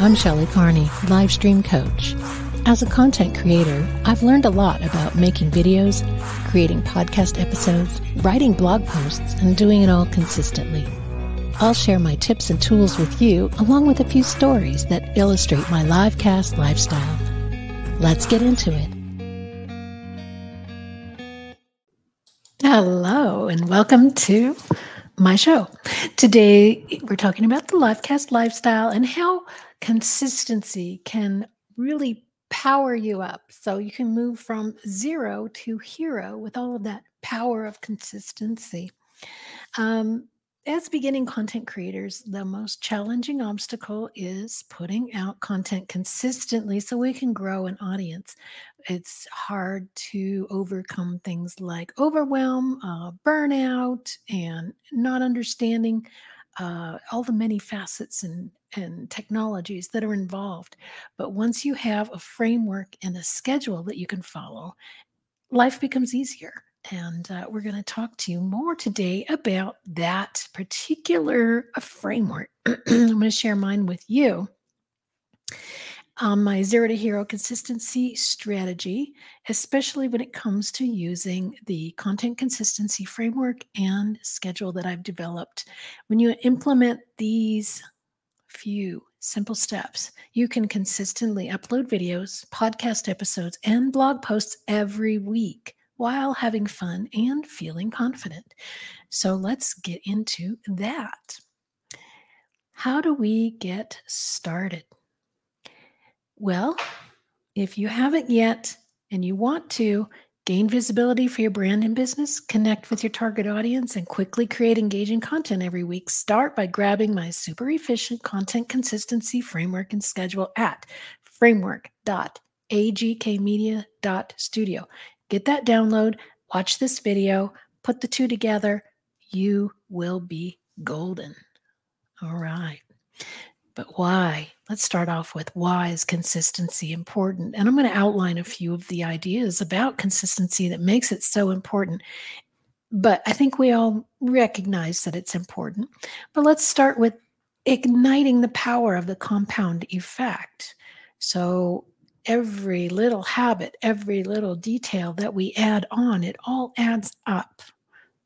I'm Shelley Carney, live stream coach. As a content creator, I've learned a lot about making videos, creating podcast episodes, writing blog posts, and doing it all consistently. I'll share my tips and tools with you, along with a few stories that illustrate my livecast lifestyle. Let's get into it. Hello, and welcome to my show. Today, we're talking about the livecast lifestyle and how consistency can really power you up. So you can move from zero to hero with all of that power of consistency. Um, as beginning content creators, the most challenging obstacle is putting out content consistently so we can grow an audience. It's hard to overcome things like overwhelm, uh, burnout, and not understanding uh, all the many facets and, and technologies that are involved. But once you have a framework and a schedule that you can follow, life becomes easier. And uh, we're going to talk to you more today about that particular uh, framework. I'm going to share mine with you. Um, my zero to hero consistency strategy, especially when it comes to using the content consistency framework and schedule that I've developed. When you implement these few simple steps, you can consistently upload videos, podcast episodes, and blog posts every week while having fun and feeling confident. So let's get into that. How do we get started? Well, if you haven't yet and you want to gain visibility for your brand and business, connect with your target audience, and quickly create engaging content every week, start by grabbing my super efficient content consistency framework and schedule at framework.agkmedia.studio. Get that download, watch this video, put the two together. You will be golden. All right. But why? Let's start off with why is consistency important? And I'm going to outline a few of the ideas about consistency that makes it so important. But I think we all recognize that it's important. But let's start with igniting the power of the compound effect. So, every little habit, every little detail that we add on, it all adds up,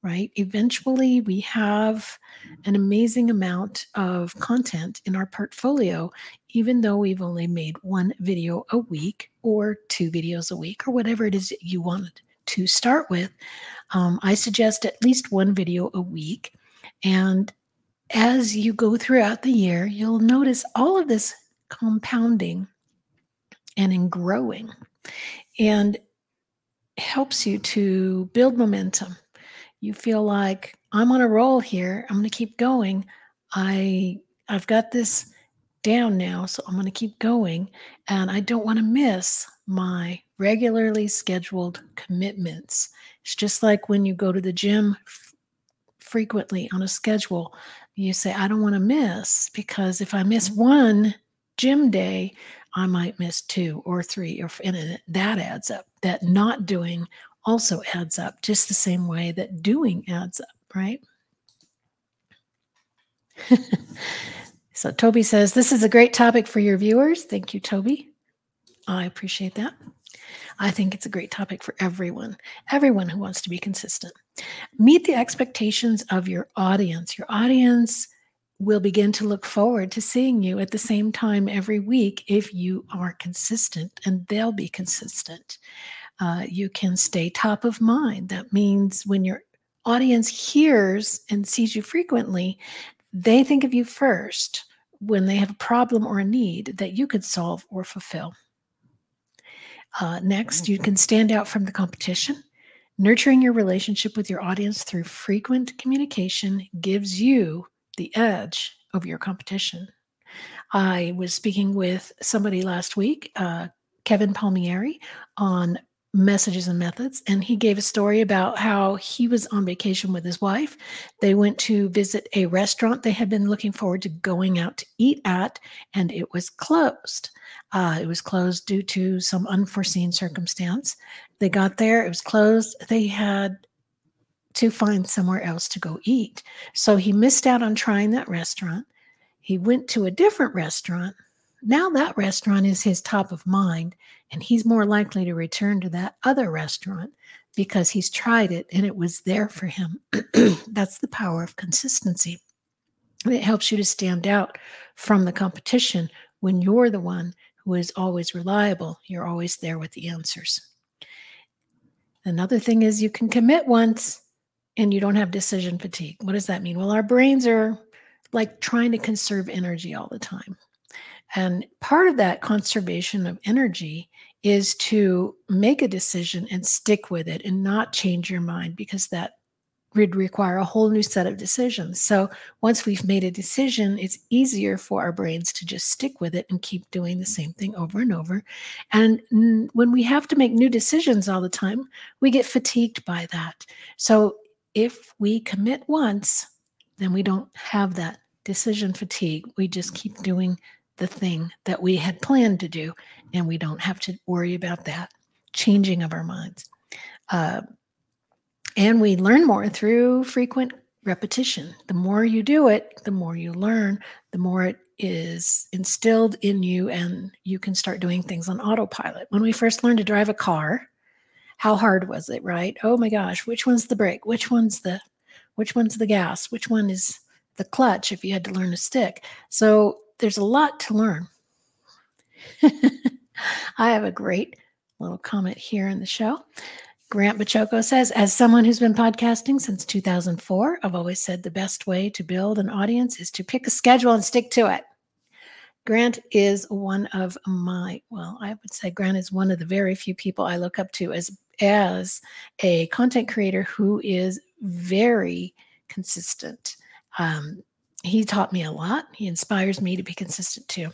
right? Eventually, we have an amazing amount of content in our portfolio, even though we've only made one video a week or two videos a week or whatever it is that you wanted to start with. Um, I suggest at least one video a week. And as you go throughout the year, you'll notice all of this compounding and in growing and helps you to build momentum. You feel like I'm on a roll here. I'm going to keep going. I I've got this down now, so I'm going to keep going and I don't want to miss my regularly scheduled commitments. It's just like when you go to the gym f- frequently on a schedule, you say I don't want to miss because if I miss mm-hmm. one gym day, I might miss two or three, or and that adds up. That not doing also adds up, just the same way that doing adds up, right? so Toby says this is a great topic for your viewers. Thank you, Toby. I appreciate that. I think it's a great topic for everyone, everyone who wants to be consistent. Meet the expectations of your audience. Your audience will begin to look forward to seeing you at the same time every week if you are consistent, and they'll be consistent. Uh, you can stay top of mind. That means when your audience hears and sees you frequently, they think of you first when they have a problem or a need that you could solve or fulfill. Uh, next, you can stand out from the competition. Nurturing your relationship with your audience through frequent communication gives you the edge over your competition. I was speaking with somebody last week, uh, Kevin Palmieri, on messages and methods, and he gave a story about how he was on vacation with his wife. They went to visit a restaurant they had been looking forward to going out to eat at, and it was closed. Uh, it was closed due to some unforeseen circumstance. They got there, it was closed. They had to find somewhere else to go eat. So he missed out on trying that restaurant. He went to a different restaurant Now that restaurant is his top of mind, and he's more likely to return to that other restaurant because he's tried it and it was there for him. That's the power of consistency. it helps you to stand out from the competition when you're the one who is always reliable. You're always there with the answers. Another thing is you can commit once and you don't have decision fatigue. What does that mean? Well, our brains are like trying to conserve energy all the time. And part of that conservation of energy is to make a decision and stick with it and not change your mind because that would require a whole new set of decisions. So once we've made a decision, it's easier for our brains to just stick with it and keep doing the same thing over and over. And when we have to make new decisions all the time, we get fatigued by that. So if we commit once, then we don't have that decision fatigue. We just keep doing the thing that we had planned to do, and we don't have to worry about that changing of our minds. Uh, and we learn more through frequent repetition. The more you do it, the more you learn, the more it is instilled in you, and you can start doing things on autopilot. When we first learned to drive a car, how hard was it, right? Oh my gosh, which one's the brake? Which one's the which one's the gas? Which one is the clutch if you had to learn a stick? So there's a lot to learn. I have a great little comment here in the show. Grant Baciocco says, as someone who's been podcasting since 2004, I've always said the best way to build an audience is to pick a schedule and stick to it. Grant is one of my, well, I would say Grant is one of the very few people I look up to as as a content creator who is very consistent. Um, he taught me a lot. He inspires me to be consistent too.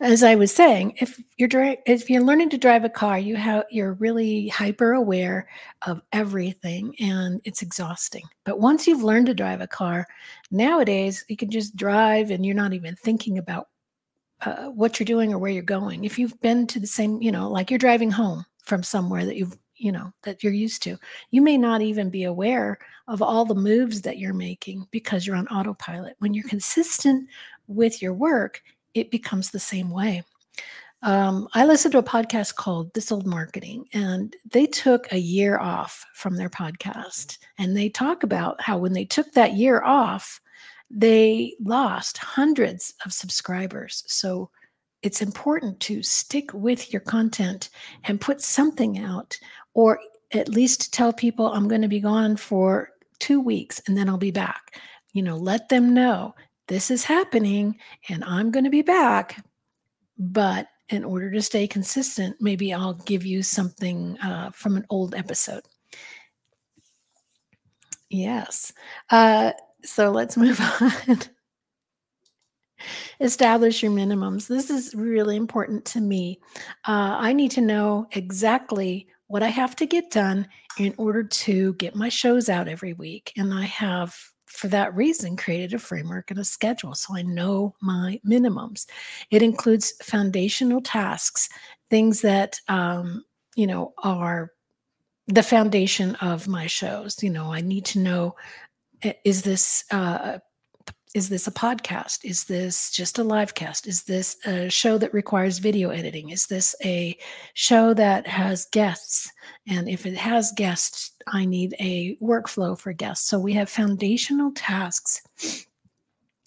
As I was saying, if you're dri- if you're learning to drive a car, you have you're really hyper aware of everything, and it's exhausting. But once you've learned to drive a car, nowadays you can just drive, and you're not even thinking about uh, what you're doing or where you're going. If you've been to the same, you know, like you're driving home from somewhere that you've you know that you're used to you may not even be aware of all the moves that you're making because you're on autopilot when you're consistent with your work it becomes the same way um, i listened to a podcast called this old marketing and they took a year off from their podcast and they talk about how when they took that year off they lost hundreds of subscribers so it's important to stick with your content and put something out or at least tell people I'm going to be gone for two weeks and then I'll be back. You know, let them know this is happening and I'm going to be back. But in order to stay consistent, maybe I'll give you something uh, from an old episode. Yes. Uh, so let's move on. Establish your minimums. This is really important to me. Uh, I need to know exactly what I have to get done in order to get my shows out every week. And I have, for that reason, created a framework and a schedule so I know my minimums. It includes foundational tasks, things that, um, you know, are the foundation of my shows. You know, I need to know is this uh, is this a podcast? Is this just a live cast? Is this a show that requires video editing? Is this a show that has guests? And if it has guests, I need a workflow for guests. So we have foundational tasks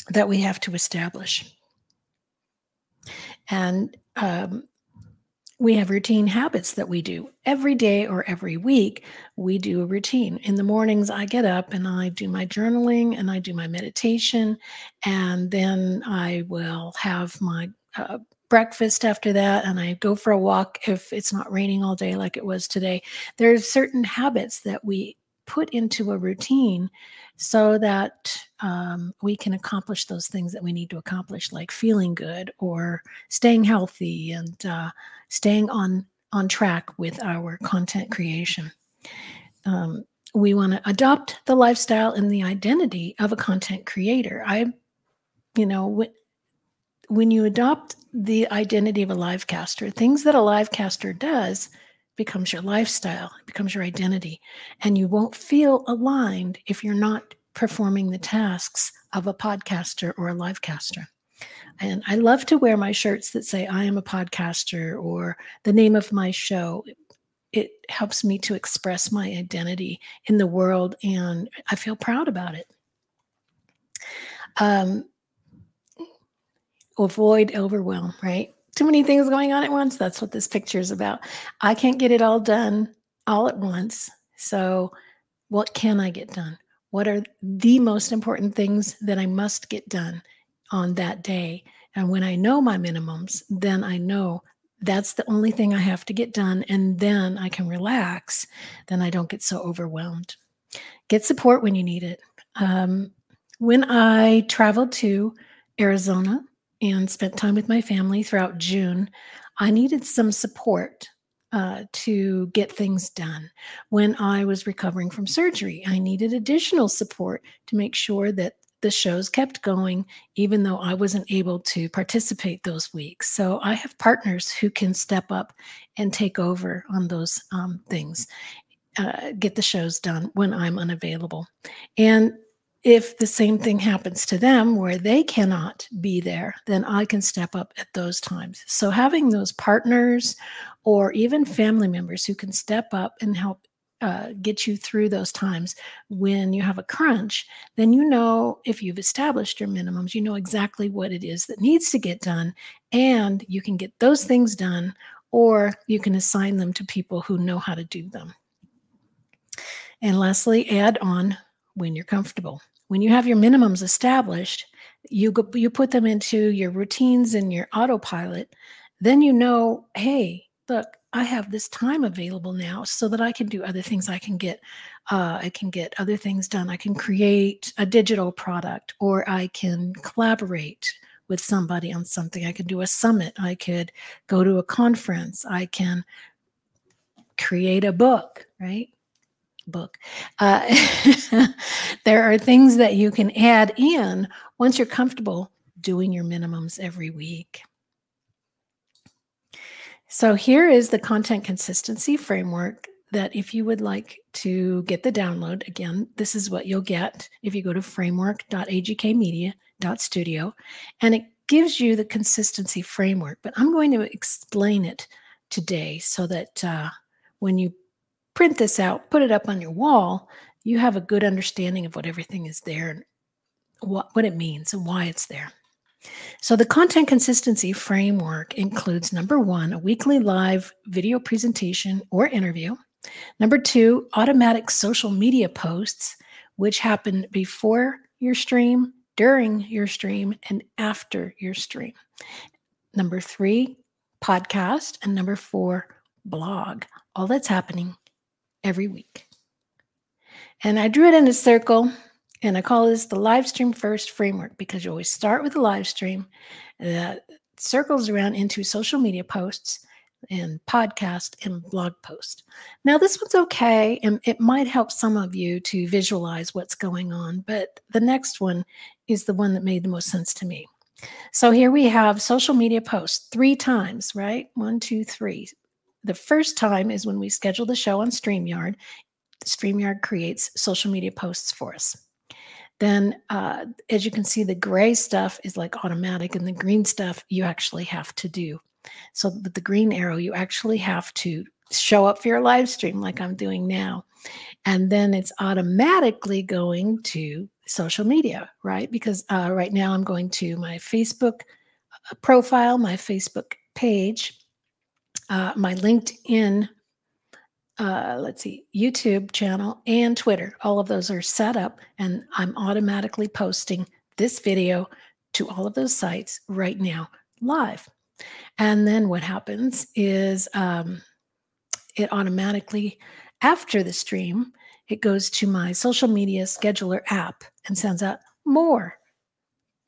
that we have to establish. And um, we have routine habits that we do every day or every week. We do a routine. In the mornings, I get up and I do my journaling and I do my meditation. And then I will have my uh, breakfast after that and I go for a walk if it's not raining all day like it was today. There's certain habits that we put into a routine so that um, we can accomplish those things that we need to accomplish, like feeling good or staying healthy and uh, staying on on track with our content creation. Um, we want to adopt the lifestyle and the identity of a content creator. I, you know, when, when you adopt the identity of a live caster, things that a live caster does becomes your lifestyle, it becomes your identity. And you won't feel aligned if you're not performing the tasks of a podcaster or a live caster. And I love to wear my shirts that say, I am a podcaster or the name of my show. It helps me to express my identity in the world, and I feel proud about it. Um, avoid overwhelm, right? Too many things going on at once. That's what this picture is about. I can't get it all done all at once. So, what can I get done? What are the most important things that I must get done on that day? And when I know my minimums, then I know that's the only thing I have to get done. And then I can relax. Then I don't get so overwhelmed. Get support when you need it. Um, when I traveled to Arizona and spent time with my family throughout June, I needed some support uh, to get things done. When I was recovering from surgery, I needed additional support to make sure that the shows kept going, even though I wasn't able to participate those weeks. So I have partners who can step up and take over on those um, things, uh, get the shows done when I'm unavailable. And if the same thing happens to them where they cannot be there, then I can step up at those times. So having those partners or even family members who can step up and help uh, get you through those times when you have a crunch, then you know if you've established your minimums, you know exactly what it is that needs to get done, and you can get those things done, or you can assign them to people who know how to do them. And lastly, add on when you're comfortable when you have your minimums established, you go, you put them into your routines and your autopilot, then you know, hey, look, I have this time available now so that I can do other things. I can get uh, I can get other things done. I can create a digital product or I can collaborate with somebody on something. I can do a summit. I could go to a conference. I can create a book, right? Book. Uh, there are things that you can add in once you're comfortable doing your minimums every week. So here is the content consistency framework that if you would like to get the download, again, this is what you'll get if you go to framework.agkmedia.studio and it gives you the consistency framework, but I'm going to explain it today so that uh, when you print this out, put it up on your wall, you have a good understanding of what everything is there and what, what it means and why it's there. So, the content consistency framework includes number one, a weekly live video presentation or interview. Number two, automatic social media posts, which happen before your stream, during your stream, and after your stream. Number three, podcast. And number four, blog. All that's happening every week. And I drew it in a circle and I call this the live stream first framework because you always start with a live stream that circles around into social media posts and podcast and blog post. Now, this one's okay, and it might help some of you to visualize what's going on, but the next one is the one that made the most sense to me. So here we have social media posts three times, right? One, two, three. The first time is when we schedule the show on StreamYard. StreamYard creates social media posts for us. Then, uh, as you can see, the gray stuff is like automatic, and the green stuff you actually have to do. So, with the green arrow, you actually have to show up for your live stream like I'm doing now. And then it's automatically going to social media, right? Because uh, right now I'm going to my Facebook uh, profile, my Facebook page, uh, my LinkedIn, uh, let's see, YouTube channel, and Twitter. All of those are set up, and I'm automatically posting this video to all of those sites right now live. And then what happens is um, it automatically, after the stream, it goes to my social media scheduler app and sends out more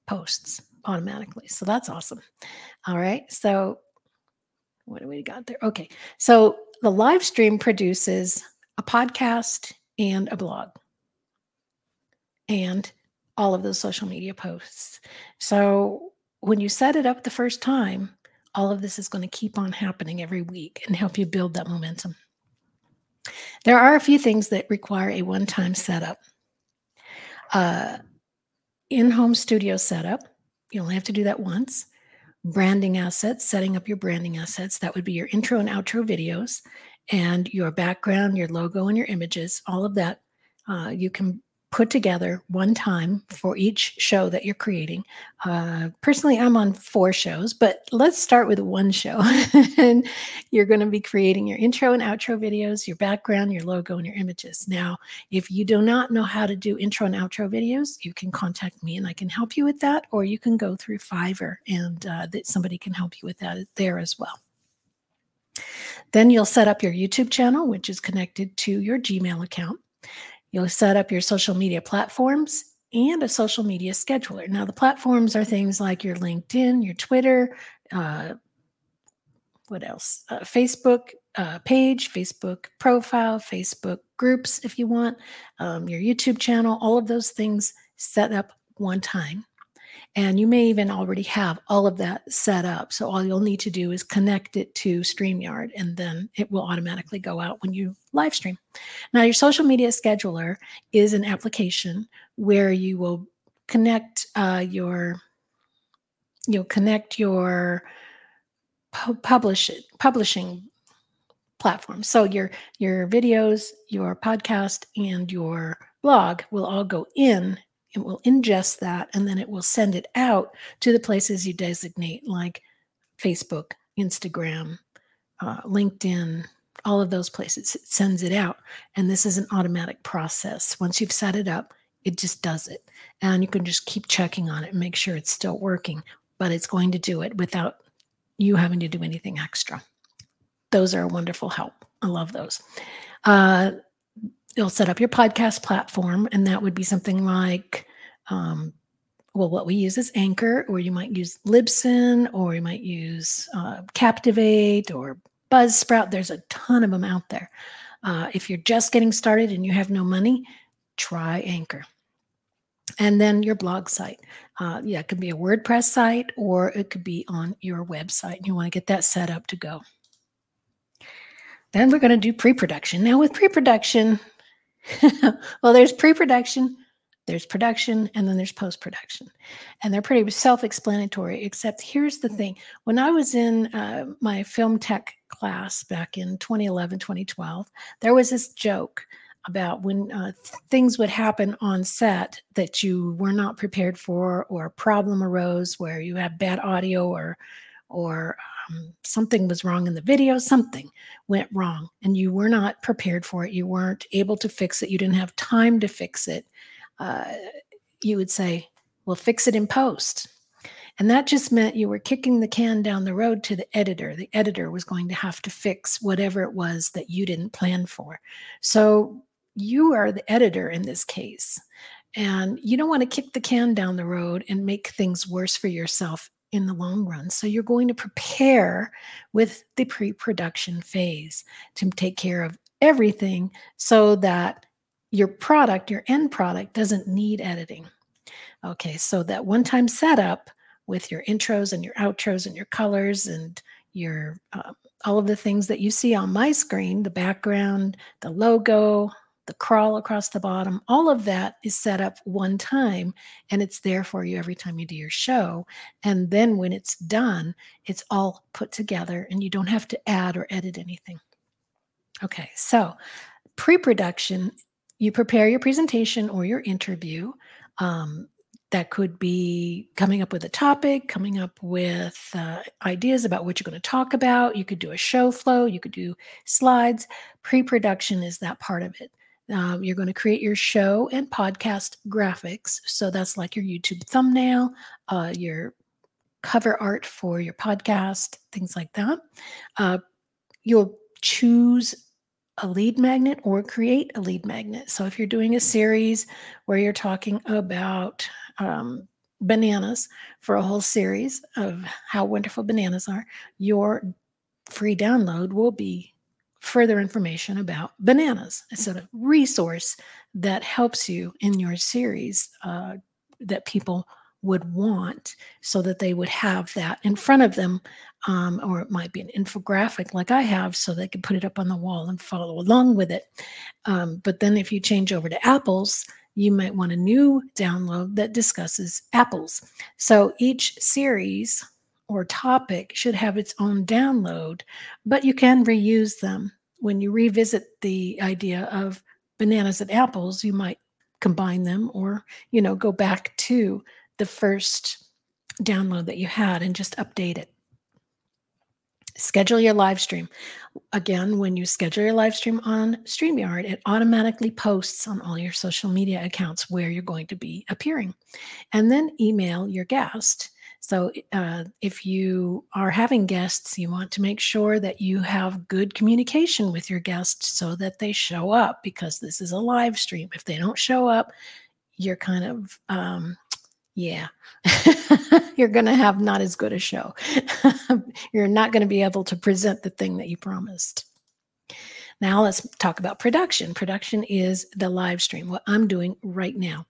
posts automatically. So that's awesome. All right. So what do we got there? Okay. So the live stream produces a podcast and a blog and all of those social media posts. So when you set it up the first time, all of this is going to keep on happening every week and help you build that momentum. There are a few things that require a one time setup. Uh, in home studio setup, You only have to do that once. Branding assets, setting up your branding assets. That would be your intro and outro videos and your background, your logo, and your images. All of that uh, you can put together one time for each show that you're creating. Uh, personally, I'm on four shows, but let's start with one show. and you're going to be creating your intro and outro videos, your background, your logo, and your images. Now, if you do not know how to do intro and outro videos, you can contact me and I can help you with that, or you can go through Fiverr and uh, that somebody can help you with that there as well. Then you'll set up your YouTube channel, which is connected to your Gmail account. You'll set up your social media platforms and a social media scheduler. Now, the platforms are things like your LinkedIn, your Twitter, uh, what else? Uh, Facebook uh, page, Facebook profile, Facebook groups, if you want, um, your YouTube channel, all of those things set up one time. And you may even already have all of that set up. So all you'll need to do is connect it to StreamYard and then it will automatically go out when you live stream. Now, your social media scheduler is an application where you will connect uh, your you'll connect your pu- publish publishing platform. So your your videos, your podcast, and your blog will all go in it will ingest that and then it will send it out to the places you designate, like Facebook, Instagram, uh, LinkedIn, all of those places. It sends it out. And this is an automatic process. Once you've set it up, it just does it. And you can just keep checking on it and make sure it's still working, but it's going to do it without you having to do anything extra. Those are a wonderful help. I love those. Uh, you'll set up your podcast platform, and that would be something like, um, well, what we use is Anchor, or you might use Libsyn, or you might use uh, Captivate or Buzzsprout. There's a ton of them out there. Uh, if you're just getting started and you have no money, try Anchor. And then your blog site. Uh, yeah, it could be a WordPress site or it could be on your website. And you want to get that set up to go. Then we're going to do pre production. Now, with pre production, well, there's pre production, there's production, and then there's post production. And they're pretty self explanatory, except here's the thing. When I was in uh, my film tech class back in 2011, 2012, there was this joke about when uh, things would happen on set that you were not prepared for, or a problem arose where you had bad audio or or um, something was wrong in the video, something went wrong, and you were not prepared for it. You weren't able to fix it. You didn't have time to fix it. Uh, you would say, well, fix it in post. And that just meant you were kicking the can down the road to the editor. The editor was going to have to fix whatever it was that you didn't plan for. So you are the editor in this case. And you don't want to kick the can down the road and make things worse for yourself in the long run. So you're going to prepare with the pre production phase to take care of everything so that your product, your end product, doesn't need editing. Okay, so that one time setup with your intros and your outros and your colors and your uh, all of the things that you see on my screen the background, the logo, the crawl across the bottom, all of that is set up one time and it's there for you every time you do your show. And then when it's done, it's all put together and you don't have to add or edit anything. Okay, so pre production, you prepare your presentation or your interview. Um, that could be coming up with a topic, coming up with uh, ideas about what you're going to talk about. You could do a show flow, you could do slides. Pre production is that part of it. Um, you're going to create your show and podcast graphics. So that's like your YouTube thumbnail, uh, your cover art for your podcast, things like that. Uh, you'll choose a lead magnet or create a lead magnet. So if you're doing a series where you're talking about um, bananas for a whole series of how wonderful bananas are, your free download will be further information about bananas. It's a resource that helps you in your series uh, that people would want so that they would have that in front of them. Um, or it might be an infographic like I have so they could put it up on the wall and follow along with it. Um, but then if you change over to apples, you might want a new download that discusses apples. So each series or topic should have its own download, but you can reuse them. When you revisit the idea of bananas and apples, you might combine them or, you know, go back to the first download that you had and just update it. Schedule your live stream. Again, when you schedule your live stream on StreamYard, it automatically posts on all your social media accounts where you're going to be appearing. And then email your guest. So, uh, if you are having guests, you want to make sure that you have good communication with your guests so that they show up because this is a live stream. If they don't show up, you're kind of um, yeah, you're going to have not as good a show. you're not going to be able to present the thing that you promised. Now let's talk about production. Production is the live stream, what I'm doing right now.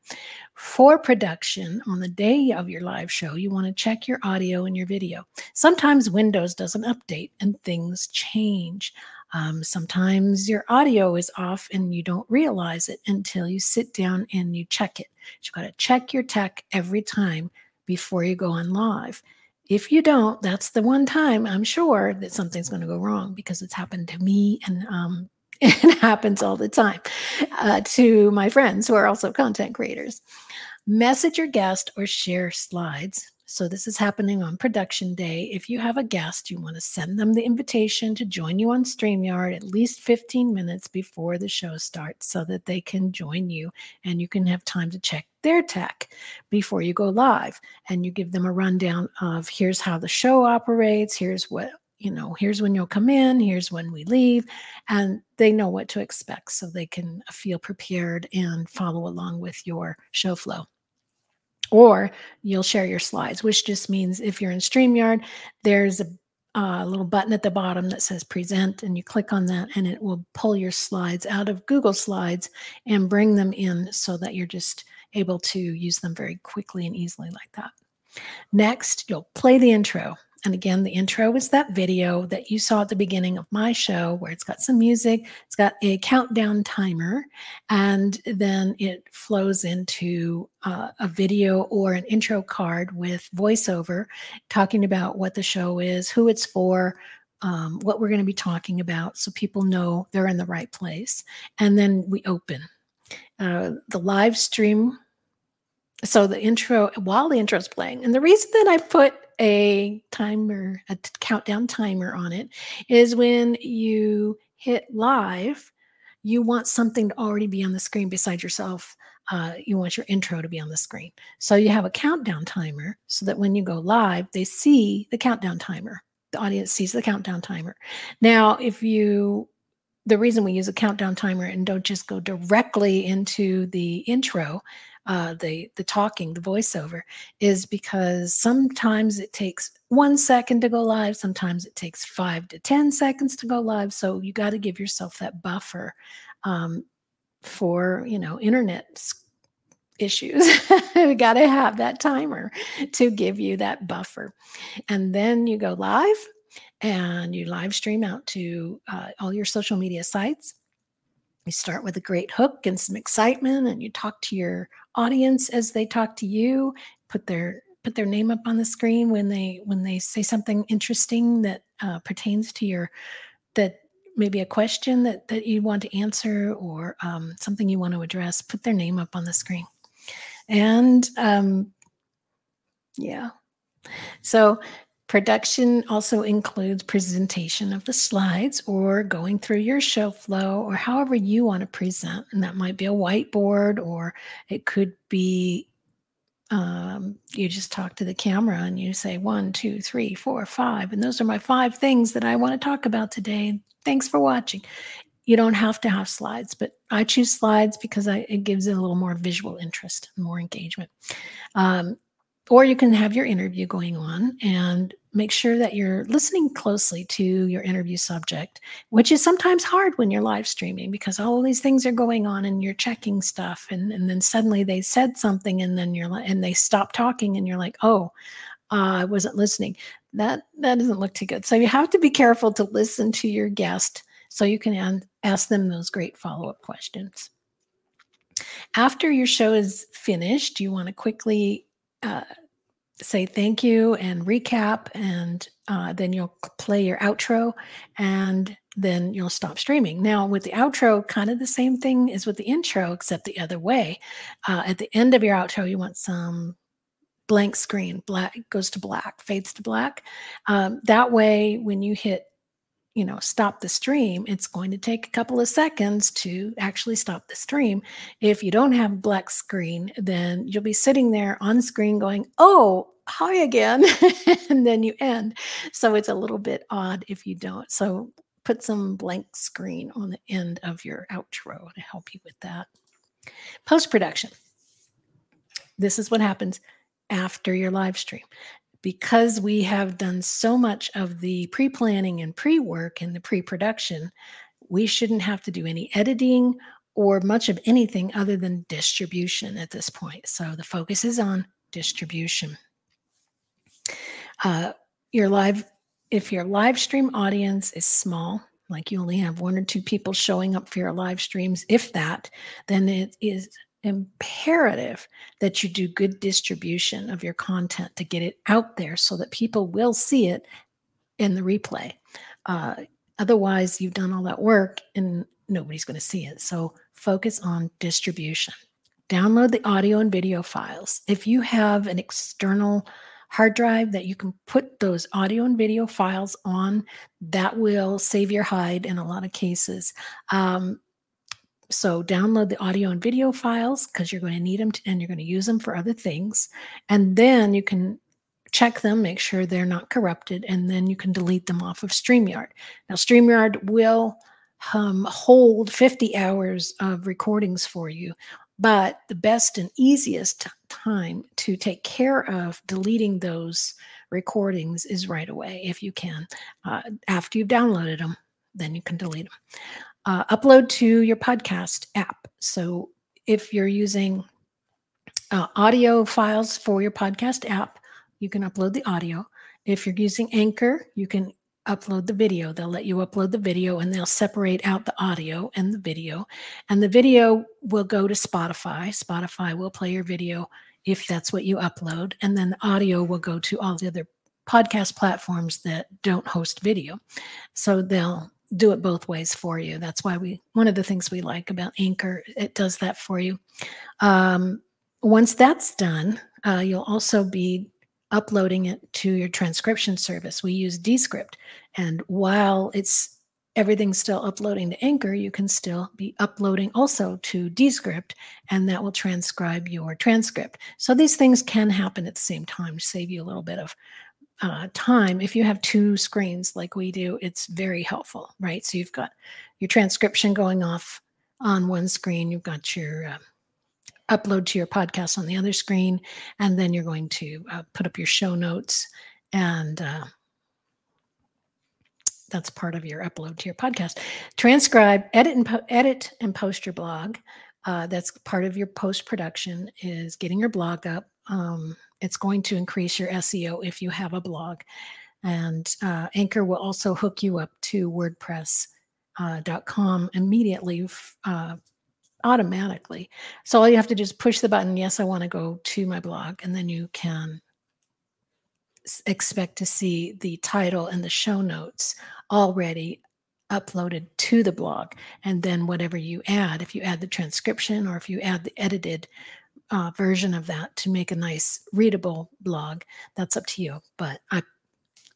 For production, on the day of your live show, you want to check your audio and your video. Sometimes Windows doesn't update and things change. Um, sometimes your audio is off and you don't realize it until you sit down and you check it. You've got to check your tech every time before you go on live. If you don't, that's the one time I'm sure that something's going to go wrong because it's happened to me and um, it happens all the time uh, to my friends who are also content creators. Message your guest or share slides so this is happening on production day. If you have a guest, you want to send them the invitation to join you on StreamYard at least 15 minutes before the show starts so that they can join you and you can have time to check their tech before you go live. And you give them a rundown of here's how the show operates, here's what you know, here's when you'll come in, here's when we leave, and they know what to expect so they can feel prepared and follow along with your show flow or you'll share your slides, which just means if you're in StreamYard, there's a uh, little button at the bottom that says present, and you click on that, and it will pull your slides out of Google Slides and bring them in so that you're just able to use them very quickly and easily like that. Next, you'll play the intro. And again, the intro is that video that you saw at the beginning of my show where it's got some music, it's got a countdown timer, and then it flows into uh, a video or an intro card with voiceover talking about what the show is, who it's for, um, what we're going to be talking about, so people know they're in the right place. And then we open. Uh, the live stream so the intro while the intro is playing and the reason that i put a timer, a countdown timer on it, is when you hit live, you want something to already be on the screen beside yourself. Uh, you want your intro to be on the screen. So you have a countdown timer so that when you go live, they see the countdown timer. The audience sees the countdown timer. Now, if you the reason we use a countdown timer and don't just go directly into the intro uh, the the talking, the voiceover, is because sometimes it takes one second to go live, sometimes it takes five to ten seconds to go live. So you got to give yourself that buffer um, for you know internet issues. you got to have that timer to give you that buffer, and then you go live and you live stream out to uh, all your social media sites start with a great hook and some excitement and you talk to your audience as they talk to you. Put their put their name up on the screen when they when they say something interesting that uh, pertains to your that maybe a question that that you want to answer or um, something you want to address put their name up on the screen. And um, yeah. So Production also includes presentation of the slides or going through your show flow or however you want to present. And that might be a whiteboard or it could be um, you just talk to the camera and you say one, two, three, four, five. And those are my five things that I want to talk about today. Thanks for watching. You don't have to have slides, but I choose slides because I, it gives it a little more visual interest, more engagement. Um, or you can have your interview going on and make sure that you're listening closely to your interview subject, which is sometimes hard when you're live streaming because all these things are going on and you're checking stuff and, and then suddenly they said something and then you're like and they stop talking and you're like, oh, uh, I wasn't listening. That that doesn't look too good. So you have to be careful to listen to your guest so you can ask them those great follow-up questions. After your show is finished, you want to quickly uh, say thank you and recap, and uh, then you'll play your outro, and then you'll stop streaming. Now, with the outro, kind of the same thing as with the intro, except the other way. Uh, at the end of your outro, you want some blank screen, black goes to black, fades to black. Um, that way, when you hit you know stop the stream it's going to take a couple of seconds to actually stop the stream. If you don't have black screen then you'll be sitting there on screen going oh hi again and then you end. So it's a little bit odd if you don't. So put some blank screen on the end of your outro to help you with that. Post production this is what happens after your live stream because we have done so much of the pre planning and pre work and the pre production, we shouldn't have to do any editing or much of anything other than distribution at this point. So the focus is on distribution. Uh, your live, if your live stream audience is small, like you only have one or two people showing up for your live streams, if that, then it is imperative that you do good distribution of your content to get it out there so that people will see it in the replay. Uh, otherwise, you've done all that work and nobody's going to see it. So focus on distribution. Download the audio and video files. If you have an external hard drive that you can put those audio and video files on, that will save your hide in a lot of cases. Um, so download the audio and video files because you're going to need them to, and you're going to use them for other things. And then you can check them, make sure they're not corrupted, and then you can delete them off of StreamYard. Now, StreamYard will um, hold 50 hours of recordings for you, but the best and easiest time to take care of deleting those recordings is right away if you can. Uh, after you've downloaded them, then you can delete them uh, upload to your podcast app. So if you're using uh, audio files for your podcast app, you can upload the audio. If you're using Anchor, you can upload the video. They'll let you upload the video and they'll separate out the audio and the video. And the video will go to Spotify. Spotify will play your video if that's what you upload. And then the audio will go to all the other podcast platforms that don't host video. So they'll do it both ways for you. That's why we, one of the things we like about Anchor, it does that for you. Um, once that's done, uh, you'll also be uploading it to your transcription service. We use Descript. And while it's everything's still uploading to Anchor, you can still be uploading also to Descript, and that will transcribe your transcript. So these things can happen at the same time, to save you a little bit of uh, time, if you have two screens like we do, it's very helpful, right? So you've got your transcription going off on one screen, you've got your uh, upload to your podcast on the other screen, and then you're going to uh, put up your show notes, and uh, that's part of your upload to your podcast. Transcribe, edit, and po- edit and post your blog. Uh, that's part of your post production is getting your blog up. Um, it's going to increase your SEO if you have a blog. And uh, Anchor will also hook you up to WordPress.com uh, immediately, uh, automatically. So all you have to do is push the button, yes, I want to go to my blog, and then you can expect to see the title and the show notes already uploaded to the blog. And then whatever you add, if you add the transcription or if you add the edited uh, version of that to make a nice readable blog, that's up to you. But I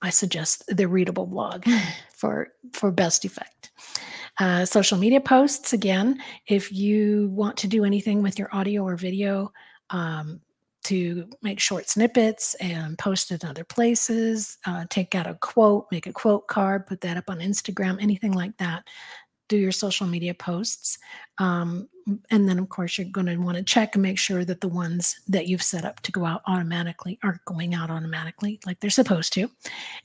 I suggest the readable blog for for best effect. Uh, social media posts again. If you want to do anything with your audio or video, um, to make short snippets and post it in other places, uh, take out a quote, make a quote card, put that up on Instagram, anything like that do your social media posts. Um, and then, of course, you're going to want to check and make sure that the ones that you've set up to go out automatically are going out automatically like they're supposed to.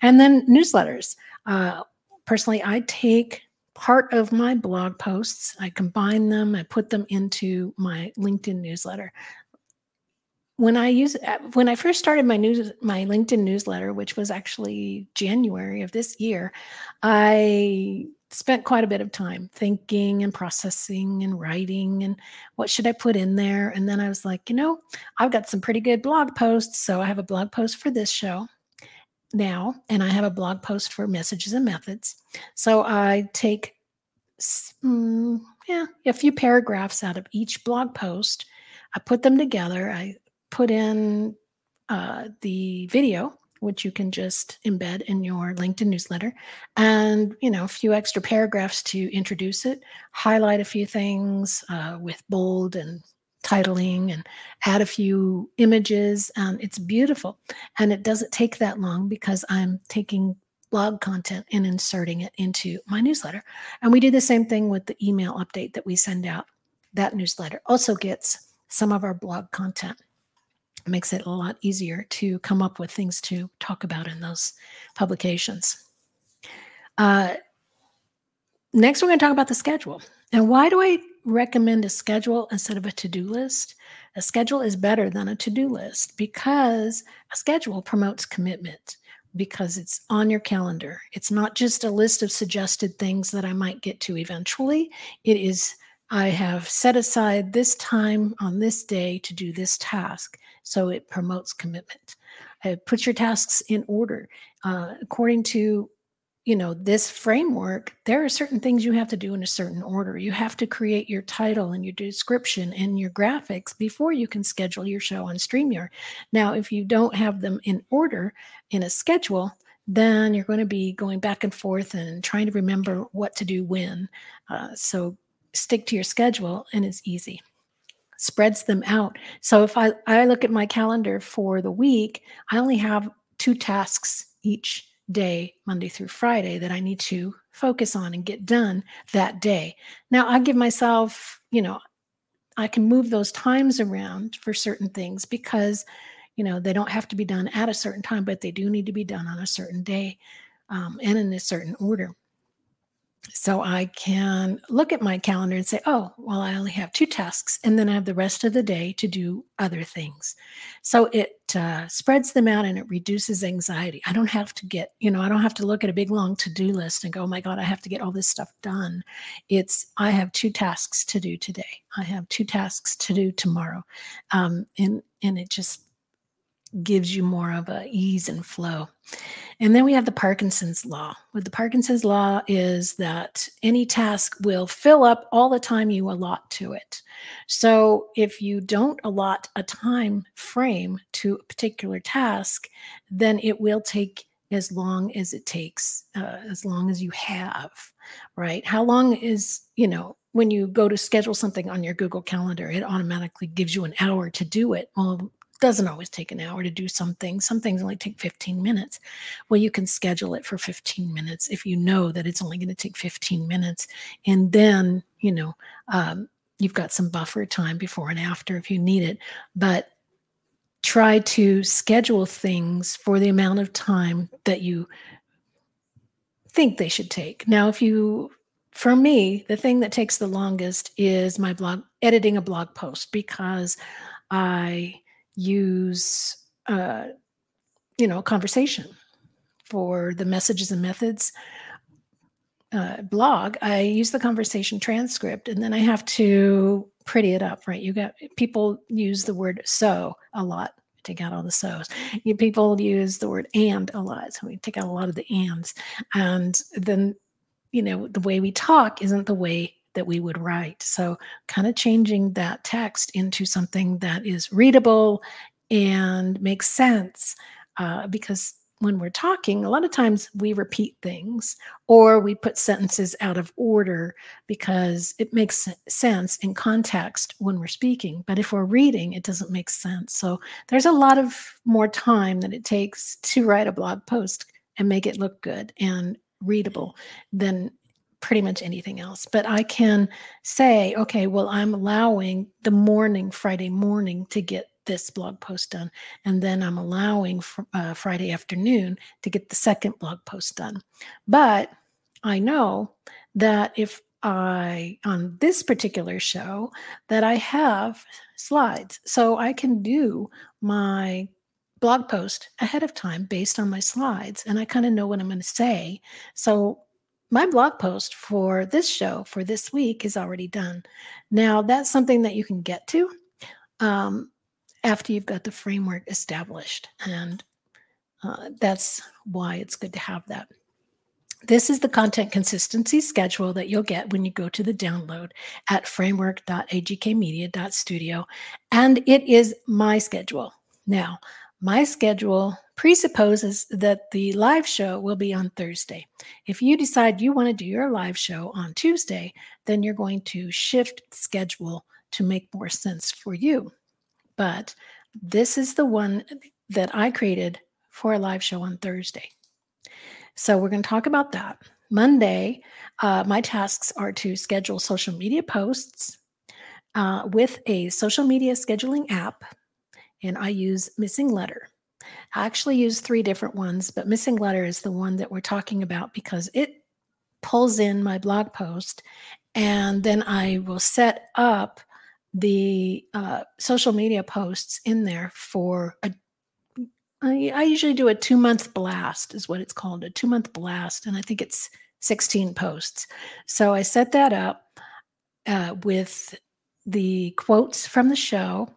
And then newsletters. Uh, personally, I take part of my blog posts, I combine them, I put them into my LinkedIn newsletter when I use uh, when I first started my news my LinkedIn newsletter, which was actually January of this year, I spent quite a bit of time thinking and processing and writing and what should I put in there. And then I was like, you know, I've got some pretty good blog posts. So I have a blog post for this show now, and I have a blog post for messages and methods. So I take, mm, yeah, a few paragraphs out of each blog post. I put them together. I put in uh, the video which you can just embed in your LinkedIn newsletter, and you know a few extra paragraphs to introduce it, highlight a few things uh, with bold and titling, and add a few images. And it's beautiful, and it doesn't take that long because I'm taking blog content and inserting it into my newsletter. And we do the same thing with the email update that we send out. That newsletter also gets some of our blog content makes it a lot easier to come up with things to talk about in those publications. Uh, next, we're going to talk about the schedule. And why do I recommend a schedule instead of a to do list? A schedule is better than a to do list because a schedule promotes commitment because it's on your calendar. It's not just a list of suggested things that I might get to eventually. It is, I have set aside this time on this day to do this task. So it promotes commitment. Put your tasks in order uh, according to you know this framework there are certain things you have to do in a certain order you have to create your title and your description and your graphics before you can schedule your show on streamyard now if you don't have them in order in a schedule then you're going to be going back and forth and trying to remember what to do when uh, so stick to your schedule and it's easy spreads them out. So if I, I look at my calendar for the week, I only have two tasks each day, Monday through Friday, that I need to focus on and get done that day. Now I give myself, you know, I can move those times around for certain things because, you know, they don't have to be done at a certain time, but they do need to be done on a certain day um, and in a certain order so I can look at my calendar and say, oh, well, I only have two tasks, and then I have the rest of the day to do other things. So it uh, spreads them out and it reduces anxiety. I don't have to get, you know, I don't have to look at a big long to do list and go, oh my God, I have to get all this stuff done. It's, I have two tasks to do today. I have two tasks to do tomorrow. Um, and, and it just gives you more of a ease and flow. And then we have the Parkinson's law. With the Parkinson's law is that any task will fill up all the time you allot to it. So if you don't allot a time frame to a particular task, then it will take as long as it takes, uh, as long as you have, right? How long is, you know, when you go to schedule something on your Google Calendar, it automatically gives you an hour to do it. Well, doesn't always take an hour to do something. Some things only take 15 minutes. Well, you can schedule it for 15 minutes if you know that it's only going to take 15 minutes. And then, you know, um, you've got some buffer time before and after if you need it. But try to schedule things for the amount of time that you think they should take. Now, if you for me, the thing that takes the longest is my blog editing a blog post because I use uh, you know conversation for the messages and methods uh, blog i use the conversation transcript and then i have to pretty it up right? You got people use the word so a lot. Take out all the so's. You, people use the word and a lot so we take out a lot of the ands. And then you know the way we talk isn't the way that we would write. So, kind of changing that text into something that is readable and makes sense. Uh, because when we're talking, a lot of times we repeat things or we put sentences out of order because it makes sense in context when we're speaking. But if we're reading, it doesn't make sense. So there's a lot of more time that it takes to write a blog post and make it look good and readable than pretty much anything else. But I can say, okay, well, I'm allowing the morning, Friday morning, to get this blog post done. And then I'm allowing fr- uh, Friday afternoon to get the second blog post done. But I know that if I, on this particular show, that I have slides. So I can do my blog post ahead of time based on my slides and I kind of know what I'm going to say. So my blog post for this show for this week is already done. Now, that's something that you can get to um, after you've got the framework established. And uh, that's why it's good to have that. This is the content consistency schedule that you'll get when you go to the download at framework.agkmedia.studio. And it is my schedule. Now, my schedule presupposes that the live show will be on Thursday. If you decide you want to do your live show on Tuesday, then you're going to shift schedule to make more sense for you. But this is the one that I created for a live show on Thursday. So we're going to talk about that. Monday, uh, my tasks are to schedule social media posts uh, with a social media scheduling app, and I use MissingLettr. I actually use three different ones, but MissingLettr is the one that we're talking about because it pulls in my blog post, and then I will set up the uh, social media posts in there for a I, usually do a two month blast, is what it's called a two month blast. And I think it's 16 posts. So I set that up uh, with the quotes from the show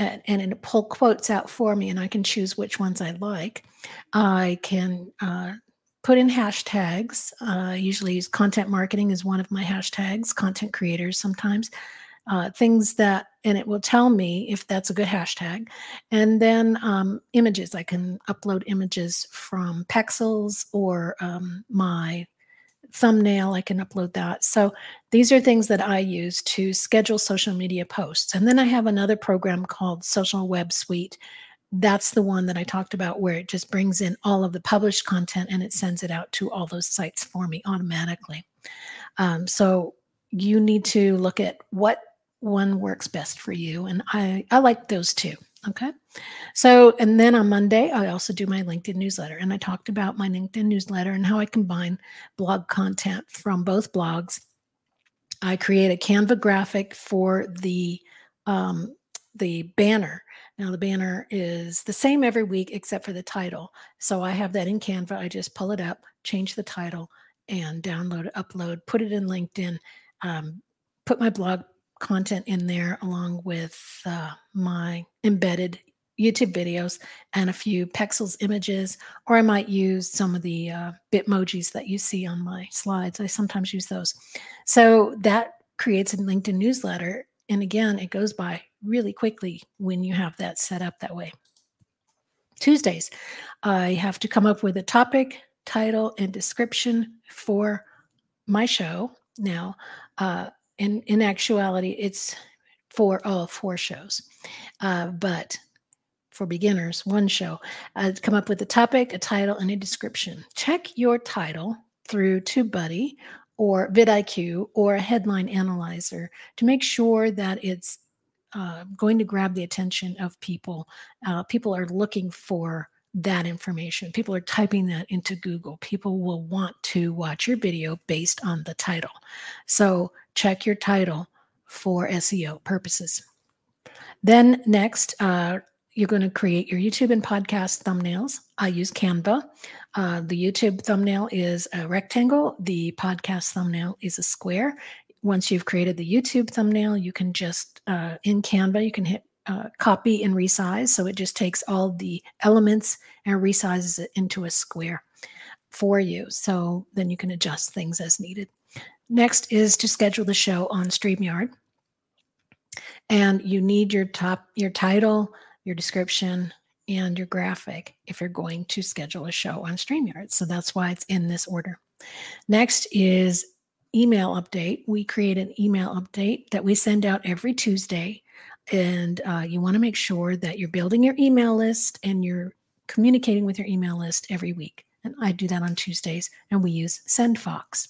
and, and it pull quotes out for me, and I can choose which ones I like. I can uh, put in hashtags. Uh, usually use content marketing as one of my hashtags, content creators sometimes uh, things that, and it will tell me if that's a good hashtag. And then um, images, I can upload images from Pexels or um, my thumbnail, I can upload that. So these are things that I use to schedule social media posts. And then I have another program called Social Web Suite. That's the one that I talked about where it just brings in all of the published content and it sends it out to all those sites for me automatically. Um, so you need to look at what one works best for you. And I, I like those two. Okay. So, and then on Monday, I also do my LinkedIn newsletter. And I talked about my LinkedIn newsletter and how I combine blog content from both blogs. I create a Canva graphic for the um, the banner. Now the banner is the same every week except for the title. So I have that in Canva. I just pull it up, change the title, and download, upload, put it in LinkedIn, um, put my blog content in there along with uh, my embedded YouTube videos and a few Pexels images, or I might use some of the uh, Bitmojis that you see on my slides. I sometimes use those. So that creates a LinkedIn newsletter. And again, it goes by really quickly when you have that set up that way. Tuesdays, I have to come up with a topic, title, and description for my show. Now, uh, in in actuality, it's for all four shows, uh, but for beginners, one show. Uh, come up with a topic, a title, and a description. Check your title through TubeBuddy or vidIQ or a headline analyzer to make sure that it's uh, going to grab the attention of people. Uh, people are looking for that information. People are typing that into Google. People will want to watch your video based on the title. So check your title for SEO purposes. Then, next, uh, you're going to create your YouTube and podcast thumbnails. I use Canva. Uh, the YouTube thumbnail is a rectangle, the podcast thumbnail is a square. Once you've created the YouTube thumbnail, you can just, uh, in Canva, you can hit uh, copy and resize. So it just takes all the elements and resizes it into a square for you. So then you can adjust things as needed. Next is to schedule the show on StreamYard. And you need your top, your title, your description, and your graphic if you're going to schedule a show on StreamYard. So that's why it's in this order. Next is email update. We create an email update that we send out every Tuesday. And uh, you want to make sure that you're building your email list and you're communicating with your email list every week. And I do that on Tuesdays, and we use SendFox.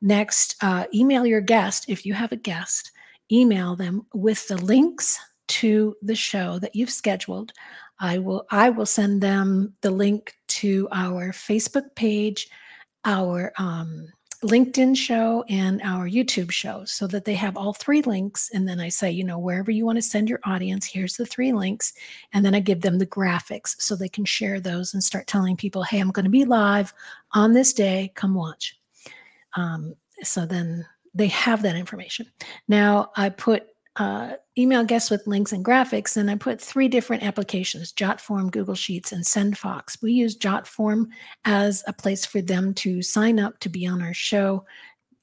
Next, uh, email your guest if you have a guest. Email them with the links to the show that you've scheduled. I will I will send them the link to our Facebook page, our um, LinkedIn show, and our YouTube show, so that they have all three links. And then I say, you know, wherever you want to send your audience, here's the three links, and then I give them the graphics so they can share those and start telling people, hey, I'm going to be live on this day. Come watch. Um, so then they have that information. Now I put uh, email guests with links and graphics, and I put three different applications Jotform, Google Sheets, and SendFox. We use Jotform as a place for them to sign up to be on our show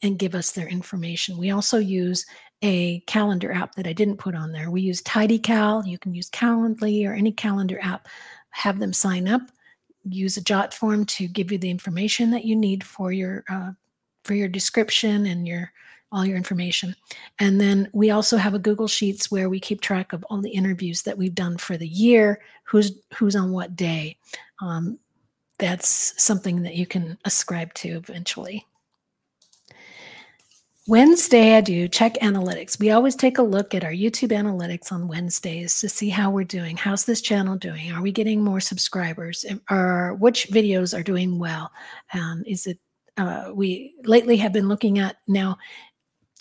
and give us their information. We also use a calendar app that I didn't put on there. We use TidyCal. You can use Calendly or any calendar app. Have them sign up. Use a Jotform to give you the information that you need for your uh, for your description and your all your information. And then we also have a Google Sheets where we keep track of all the interviews that we've done for the year, who's who's on what day. Um, that's something that you can ascribe to eventually. Wednesday, I do check analytics. We always take a look at our YouTube analytics on Wednesdays to see how we're doing. How's this channel doing? Are we getting more subscribers? Or which videos are doing well? Um, is it uh, we lately have been looking at now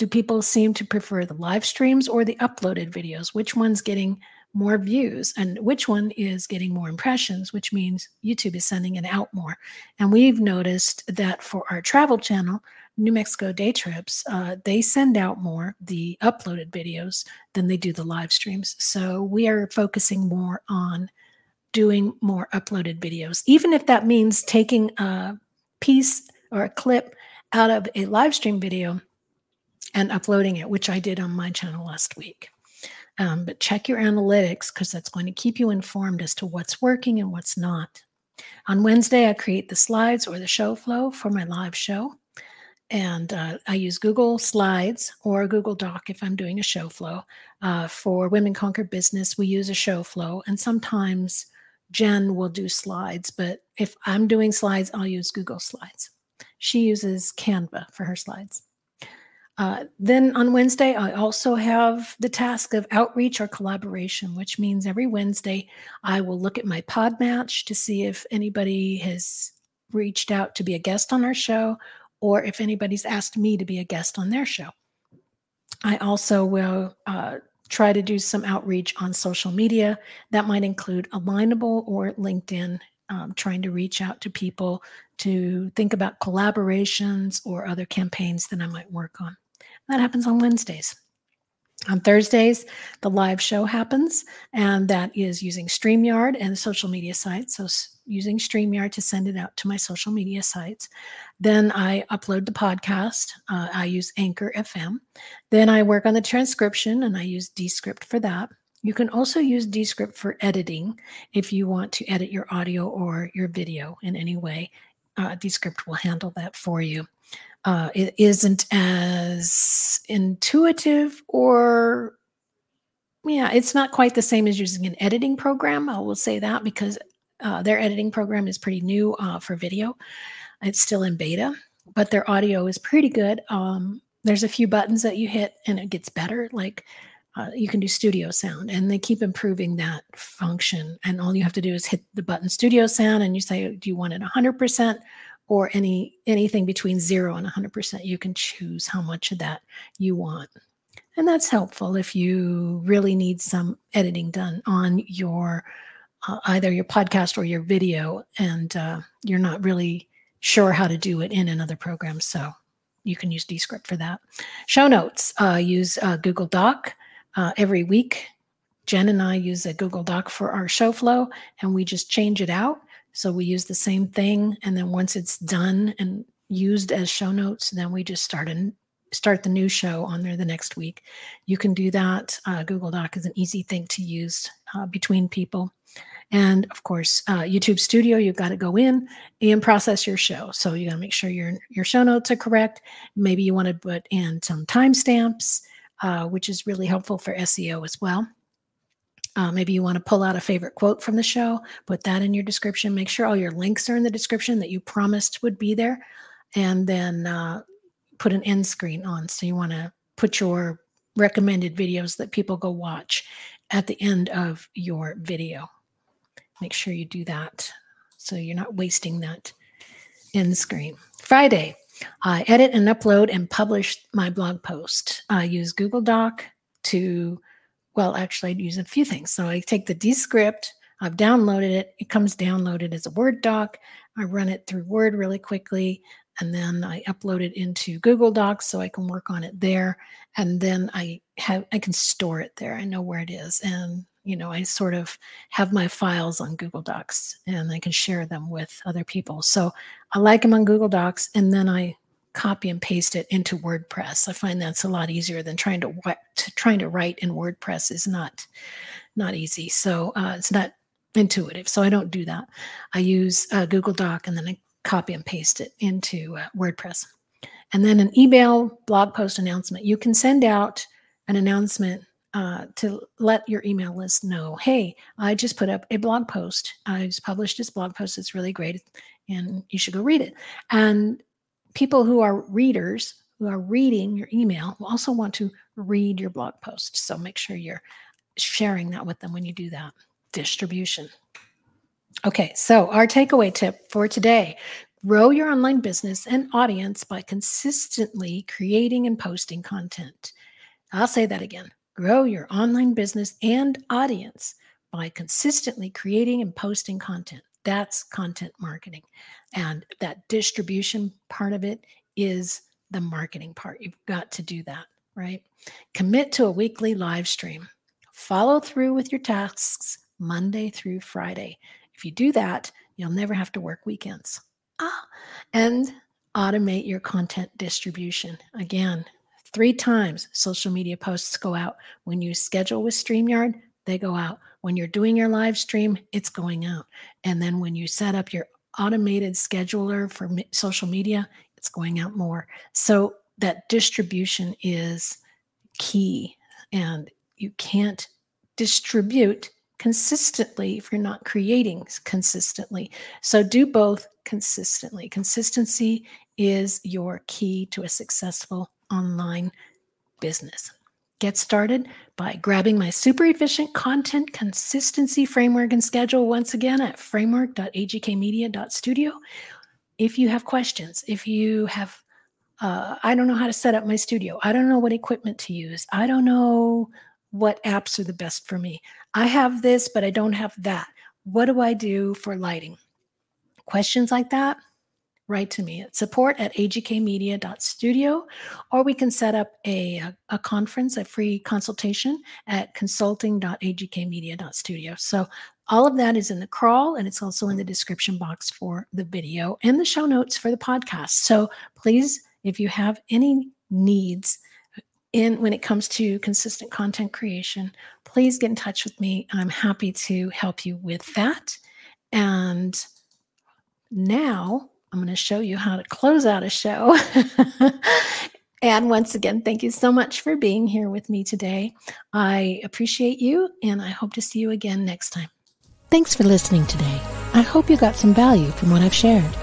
do people seem to prefer the live streams or the uploaded videos? Which one's getting more views and which one is getting more impressions, which means YouTube is sending it out more. And we've noticed that for our travel channel, New Mexico Day Trips, uh, they send out more the uploaded videos than they do the live streams. So we are focusing more on doing more uploaded videos, even if that means taking a piece or a clip out of a live stream video and uploading it, which I did on my channel last week. Um, but check your analytics because that's going to keep you informed as to what's working and what's not. On Wednesday, I create the slides or the show flow for my live show. And uh, I use Google Slides or Google Doc if I'm doing a show flow. Uh, for Women Conquer Business, we use a show flow. And sometimes Jen will do slides, but if I'm doing slides, I'll use Google Slides. She uses Canva for her slides. Uh, then on Wednesday, I also have the task of outreach or collaboration, which means every Wednesday I will look at my PodMatch to see if anybody has reached out to be a guest on our show or if anybody's asked me to be a guest on their show. I also will uh, try to do some outreach on social media. That might include Alignable or LinkedIn, um, trying to reach out to people to think about collaborations or other campaigns that I might work on. That happens on Wednesdays. On Thursdays, the live show happens, and that is using StreamYard and social media sites. So, using StreamYard to send it out to my social media sites. Then I upload the podcast. Uh, I use Anchor FM. Then I work on the transcription, and I use Descript for that. You can also use Descript for editing if you want to edit your audio or your video in any way. Uh, Descript will handle that for you uh, it isn't as intuitive or yeah it's not quite the same as using an editing program. I will say that because uh, their editing program is pretty new uh, for video. It's still in beta but their audio is pretty good. Um, there's a few buttons that you hit and it gets better. Like uh, you can do studio sound and they keep improving that function. And all you have to do is hit the button studio sound and you say do you want it 100% or any anything between 0 and 100% you can choose how much of that you want. And that's helpful if you really need some editing done on your uh, either your podcast or your video and uh, you're not really sure how to do it in another program so you can use descript for that. Show notes uh, use uh, google doc uh, every week. Jen and i use a google doc for our show flow and we just change it out so we use the same thing, and then once it's done and used as show notes, then we just start and start the new show on there the next week. You can do that. Uh, Google Doc is an easy thing to use uh, between people. And of course, uh, YouTube Studio, you've got to go in and process your show. So you got to make sure your your show notes are correct. Maybe you want to put in some timestamps, uh, which is really helpful for SEO as well. Uh, maybe you want to pull out a favorite quote from the show, put that in your description. Make sure all your links are in the description that you promised would be there. And then uh, put an end screen on. So you want to put your recommended videos that people go watch at the end of your video. Make sure you do that so you're not wasting that end screen. Friday, I edit and upload and publish my blog post. I use Google Doc to well, actually, I'd use a few things. So I take the Descript, I've downloaded it. It comes downloaded as a Word doc. I run it through Word really quickly. and then I upload it into Google Docs so I can work on it there. And then I have I can store it there. I know where it is. And you know, I sort of have my files on Google Docs and I can share them with other people. So I like them on Google Docs and then I copy and paste it into WordPress. I find that's a lot easier than trying to, to trying to write in WordPress is not not easy. So uh, it's not intuitive. So I don't do that. I use uh, Google Doc and then I copy and paste it into uh, WordPress. And then an email blog post announcement. You can send out an announcement uh, to let your email list know hey, I just put up a blog post. I just published this blog post. It's really great and you should go read it. And people who are readers, who are reading your email, will also want to read your blog post. So make sure you're sharing that with them when you do that. Distribution. Okay, so our takeaway tip for today grow your online business and audience by consistently creating and posting content. I'll say that again grow your online business and audience by consistently creating and posting content. That's content marketing. And that distribution part of it is the marketing part. You've got to do that, right? Commit to a weekly live stream. Follow through with your tasks Monday through Friday. If you do that, you'll never have to work weekends. Ah, and automate your content distribution. Again, three times social media posts go out. When you schedule with StreamYard, they go out. When you're doing your live stream, it's going out. And then when you set up your automated scheduler for social media, it's going out more. So that distribution is key. And you can't distribute consistently if you're not creating consistently. So do both consistently. Consistency is your key to a successful online business. Get started by grabbing my super efficient content consistency framework and schedule once again at framework.agkmedia.studio. If you have questions, if you have, uh, I don't know how to set up my studio, I don't know what equipment to use, I don't know what apps are the best for me. I have this, but I don't have that. What do I do for lighting? Questions like that, write to me at support at agkmedia.studio, or we can set up a, a, conference, a free consultation at consulting.agkmedia.studio. So all of that is in the crawl and it's also in the description box for the video and the show notes for the podcast. So please, if you have any needs, in when it comes to consistent content creation, please get in touch with me. I'm happy to help you with that. And now I'm going to show you how to close out a show. and once again, thank you so much for being here with me today. I appreciate you, and I hope to see you again next time. Thanks for listening today. I hope you got some value from what I've shared.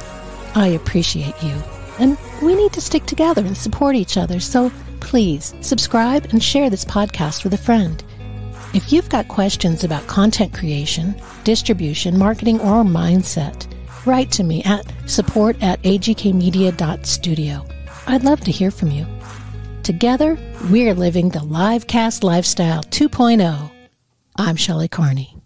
I appreciate you, and we need to stick together and support each other. So please subscribe and share this podcast with a friend. If you've got questions about content creation, distribution, marketing, or mindset, write to me at support at agkmedia.studio. I'd love to hear from you. Together, we're living the Livecast Lifestyle 2.0. I'm Shelley Carney.